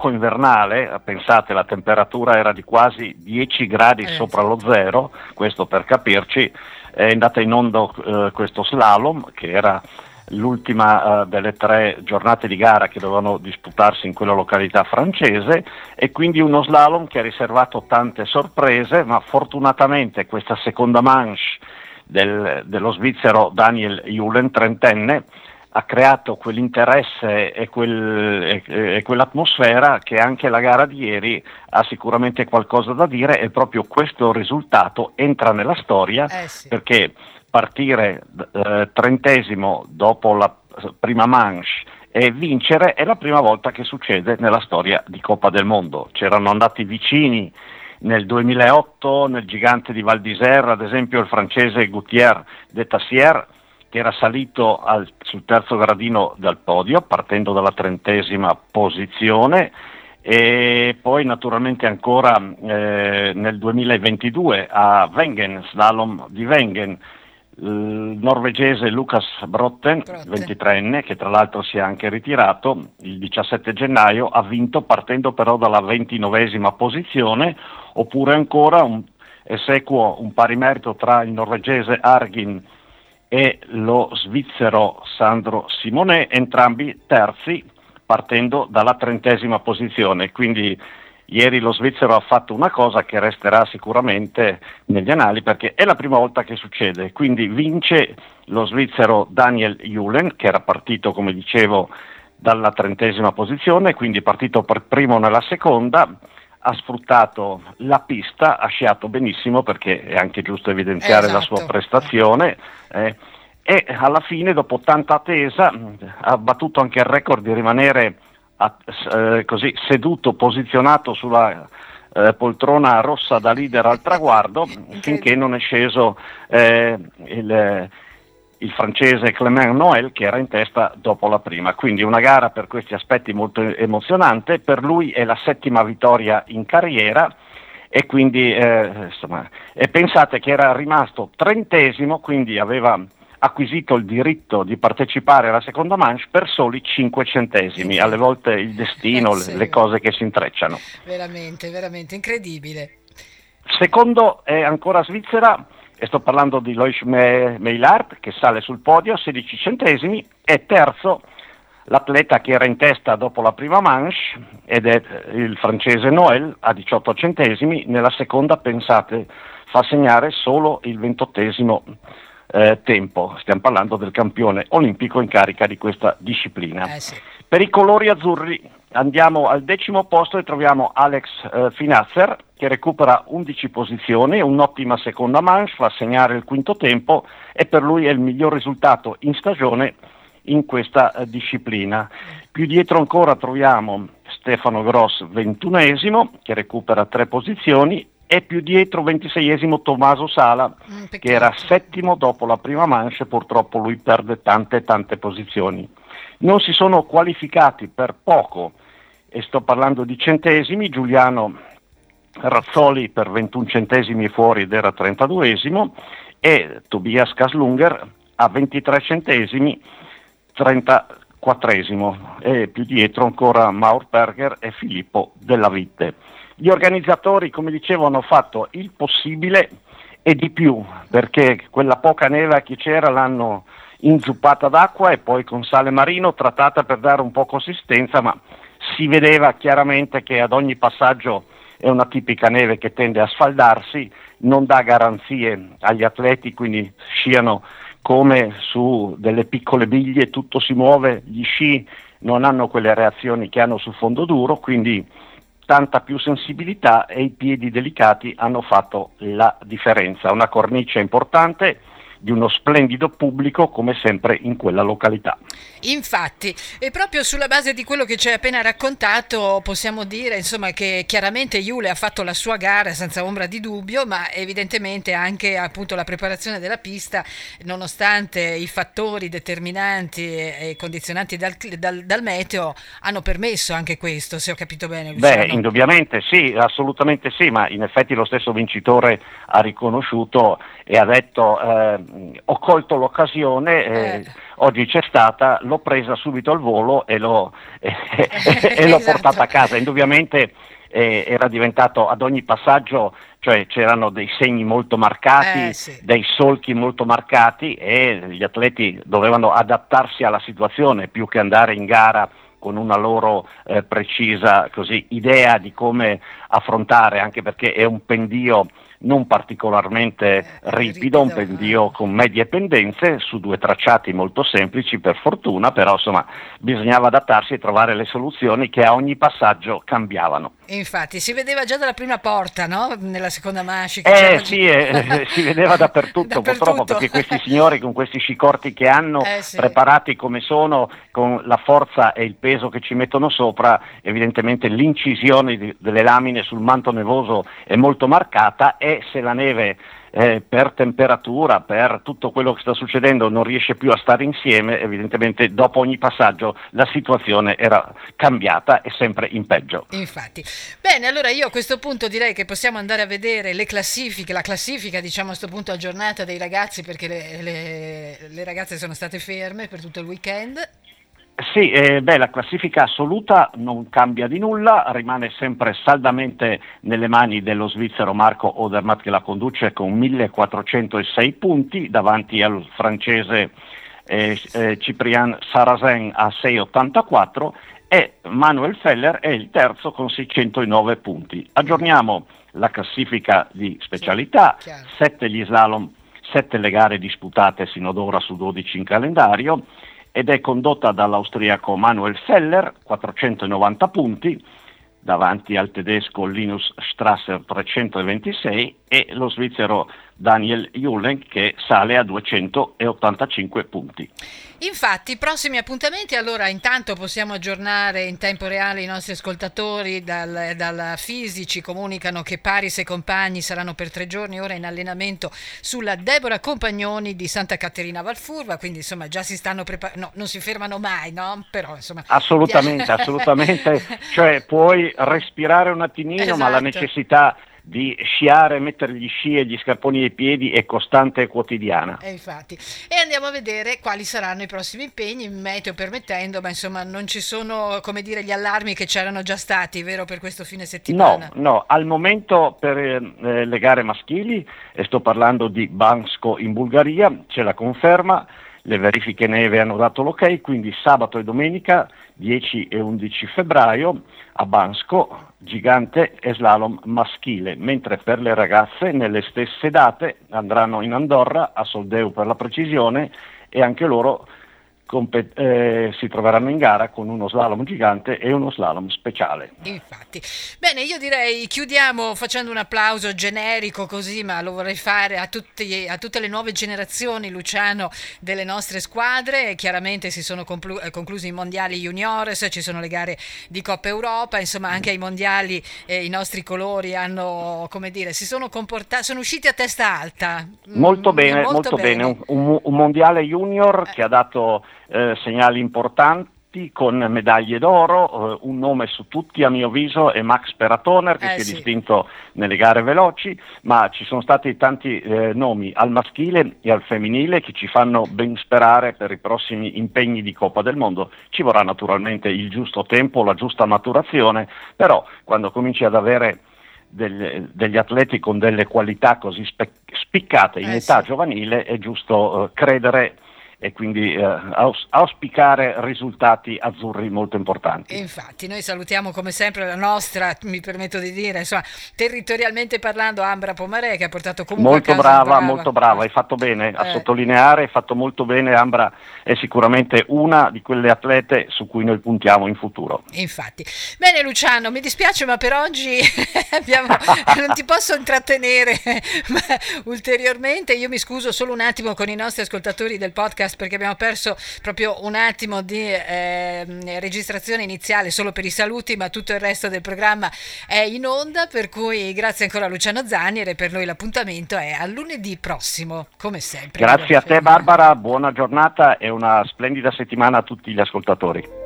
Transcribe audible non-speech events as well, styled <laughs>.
poco invernale, pensate la temperatura era di quasi 10 gradi eh, sopra lo zero, questo per capirci, è andata in onda eh, questo slalom che era l'ultima uh, delle tre giornate di gara che dovevano disputarsi in quella località francese e quindi uno slalom che ha riservato tante sorprese, ma fortunatamente questa seconda manche del, dello svizzero Daniel Julen, trentenne, ha creato quell'interesse e, quel, e, e, quell'atmosfera che anche la gara di ieri ha sicuramente qualcosa da dire e proprio questo risultato entra nella storia eh sì. perché partire eh, trentesimo dopo la prima manche e vincere è la prima volta che succede nella storia di Coppa del Mondo. C'erano andati vicini nel 2008 nel gigante di Val d'Isère, ad esempio il francese Gouttière de Tassier, che era salito al, sul terzo gradino del podio, partendo dalla trentesima posizione, e poi naturalmente ancora eh, nel 2022 a Wengen, slalom di Wengen, il norvegese Lucas Brotten, 23enne, che tra l'altro si è anche ritirato il 17 gennaio, ha vinto partendo però dalla 29esima posizione, oppure ancora un esequo, un pari merito tra il norvegese Argin e lo svizzero Sandro Simone, entrambi terzi partendo dalla trentesima posizione. Quindi Ieri lo svizzero ha fatto una cosa che resterà sicuramente negli anali perché è la prima volta che succede, quindi vince lo svizzero Daniel Julen che era partito come dicevo dalla trentesima posizione, quindi partito per primo nella seconda, ha sfruttato la pista, ha sciato benissimo perché è anche giusto evidenziare esatto. la sua esatto. prestazione. Eh, e alla fine, dopo tanta attesa, ha battuto anche il record di rimanere eh, così, seduto, posizionato sulla eh, poltrona rossa da leader al traguardo <laughs> finché non è sceso eh, il, il, francese Clément Noël che era in testa dopo la prima. Quindi una gara per questi aspetti molto emozionante, per lui è la settima vittoria in carriera e quindi eh, insomma, e pensate che era rimasto trentesimo, quindi aveva acquisito il diritto di partecipare alla seconda manche per soli 5 centesimi, alle volte il destino, eh, sì. le cose che si intrecciano. Veramente, veramente incredibile. Secondo è ancora Svizzera, e sto parlando di Lois Meilart che sale sul podio, 16 centesimi, e terzo l'atleta che era in testa dopo la prima manche ed è il francese Noël a 18 centesimi, nella seconda pensate fa segnare solo il ventottesimo eh, tempo. Stiamo parlando del campione olimpico in carica di questa disciplina. Eh sì. Per i colori azzurri andiamo al decimo posto e troviamo Alex eh, Finazzer che recupera 11 posizioni, un'ottima seconda manche, fa segnare il quinto tempo e per lui è il miglior risultato in stagione in questa eh, disciplina. Più dietro ancora troviamo Stefano Gross, ventunesimo, che recupera tre posizioni e più dietro 26esimo Tommaso Sala mm, che era settimo dopo la prima manche, purtroppo lui perde tante tante posizioni. Non si sono qualificati per poco e sto parlando di centesimi, Giuliano Razzoli per 21 centesimi fuori ed era 32esimo e Tobias Kaslunger a 23 centesimi 34esimo e più dietro ancora Maur Berger e Filippo Della Vitte. Gli organizzatori, come dicevo, hanno fatto il possibile e di più, perché quella poca neve che c'era l'hanno inzuppata d'acqua e poi con sale marino trattata per dare un po' consistenza, ma si vedeva chiaramente che ad ogni passaggio è una tipica neve che tende a sfaldarsi, non dà garanzie agli atleti, quindi sciano come su delle piccole biglie, tutto si muove, gli sci non hanno quelle reazioni che hanno sul fondo duro, quindi tanta più sensibilità e i piedi delicati hanno fatto la differenza. Una cornice importante di uno splendido pubblico come sempre in quella località. Infatti, e proprio sulla base di quello che ci hai appena raccontato, possiamo dire insomma, che chiaramente Iule ha fatto la sua gara senza ombra di dubbio, ma evidentemente anche appunto la preparazione della pista, nonostante i fattori determinanti e condizionanti dal, dal, dal meteo, hanno permesso anche questo, se ho capito bene. Luciano. Beh, indubbiamente sì, assolutamente sì, ma in effetti lo stesso vincitore ha riconosciuto e ha detto eh, ho colto l'occasione, eh, eh. oggi c'è stata, l'ho presa subito al volo e l'ho, e, <laughs> e l'ho esatto. portata a casa. Indubbiamente eh, era diventato ad ogni passaggio, cioè c'erano dei segni molto marcati, eh, sì. dei solchi molto marcati e gli atleti dovevano adattarsi alla situazione più che andare in gara con una loro eh, precisa così, idea di come affrontare, anche perché è un pendio non particolarmente eh, ripido, un pendio eh. con medie pendenze su due tracciati molto semplici per fortuna, però insomma bisognava adattarsi e trovare le soluzioni che a ogni passaggio cambiavano. Infatti si vedeva già dalla prima porta, no? Nella seconda mascia. Eh sì, eh, si vedeva dappertutto, <laughs> dappertutto, purtroppo, perché questi signori con questi scicorti che hanno, eh, sì. preparati come sono, con la forza e il peso che ci mettono sopra, evidentemente l'incisione di, delle lamine sul manto nevoso è molto marcata e se la neve eh, per temperatura, per tutto quello che sta succedendo non riesce più a stare insieme, evidentemente dopo ogni passaggio la situazione era cambiata e sempre in peggio. Infatti. Bene, allora io a questo punto direi che possiamo andare a vedere le classifiche, la classifica diciamo a questo punto aggiornata dei ragazzi perché le, le, le ragazze sono state ferme per tutto il weekend. Sì, eh, beh, la classifica assoluta non cambia di nulla, rimane sempre saldamente nelle mani dello svizzero Marco Odermatt che la conduce con 1406 punti davanti al francese eh, eh, Ciprian Sarrazin a 684 e Manuel Feller è il terzo con 609 punti. Aggiorniamo la classifica di specialità, 7 gli slalom, 7 le gare disputate sino ad ora su 12 in calendario ed è condotta dall'austriaco Manuel Feller, 490 punti, davanti al tedesco Linus Strasser 326 e lo svizzero Daniel Julen che sale a 285 punti. Infatti, prossimi appuntamenti, allora intanto possiamo aggiornare in tempo reale i nostri ascoltatori dal, dal Fisici, comunicano che Paris e compagni saranno per tre giorni ora in allenamento sulla Deborah Compagnoni di Santa Caterina Valfurva, quindi insomma già si stanno preparando, no, non si fermano mai, no? Però insomma... Assolutamente, <laughs> assolutamente, cioè puoi respirare un attimino, esatto. ma la esatto. necessità di sciare, mettere gli sci e gli scarponi ai piedi è costante e quotidiana. E infatti. E andiamo a vedere quali saranno i prossimi impegni, meteo permettendo, ma insomma non ci sono, come dire, gli allarmi che c'erano già stati, vero, per questo fine settimana? No, no, al momento per eh, le gare maschili, e sto parlando di Bansko in Bulgaria, c'è la conferma, le verifiche neve hanno dato l'ok, quindi sabato e domenica 10 e 11 febbraio a Bansko, gigante e slalom maschile, mentre per le ragazze nelle stesse date andranno in Andorra, a Soldeu per la precisione, e anche loro compet- eh, si troveranno in gara con uno slalom gigante e uno slalom speciale. Infatti. Bene, io direi chiudiamo facendo un applauso generico così, ma lo vorrei fare a, tutti, a tutte le nuove generazioni, Luciano, delle nostre squadre. Chiaramente si sono conclu- eh, conclusi i mondiali juniores, ci sono le gare di Coppa Europa, insomma anche ai mondiali eh, i nostri colori hanno, come dire, si sono comportati, sono usciti a testa alta. Molto mm, bene, molto, molto bene. bene. Un, un, mondiale junior eh. che ha dato eh, segnali importanti con medaglie d'oro, eh, un nome su tutti a mio avviso è Max Peratoner che eh, si è distinto nelle gare veloci, ma ci sono stati tanti eh, nomi al maschile e al femminile che ci fanno ben sperare per i prossimi impegni di Coppa del Mondo. Ci vorrà naturalmente il giusto tempo, la giusta maturazione, però quando cominci ad avere degli, degli atleti con delle qualità così spe- spiccate in eh, età sì. giovanile è giusto eh, credere e quindi eh, aus- auspicare risultati azzurri molto importanti. Infatti, noi salutiamo come sempre la nostra, mi permetto di dire, insomma, territorialmente parlando, Ambra Pomarè che ha portato comunque molto brava, brava, molto brava, hai fatto bene a eh. sottolineare, hai fatto molto bene, Ambra è sicuramente una di quelle atlete su cui noi puntiamo in futuro. Infatti. Bene Luciano, mi dispiace ma per oggi <laughs> abbiamo, non ti posso intrattenere <laughs> ulteriormente, io mi scuso solo un attimo con i nostri ascoltatori del podcast podcast perché abbiamo perso proprio un attimo di eh, registrazione iniziale solo per i saluti, ma tutto il resto del programma è in onda, per cui grazie ancora a Luciano Zaniere, per noi l'appuntamento è a lunedì prossimo, come sempre. Grazie a te Barbara, buona giornata e una splendida settimana a tutti gli ascoltatori.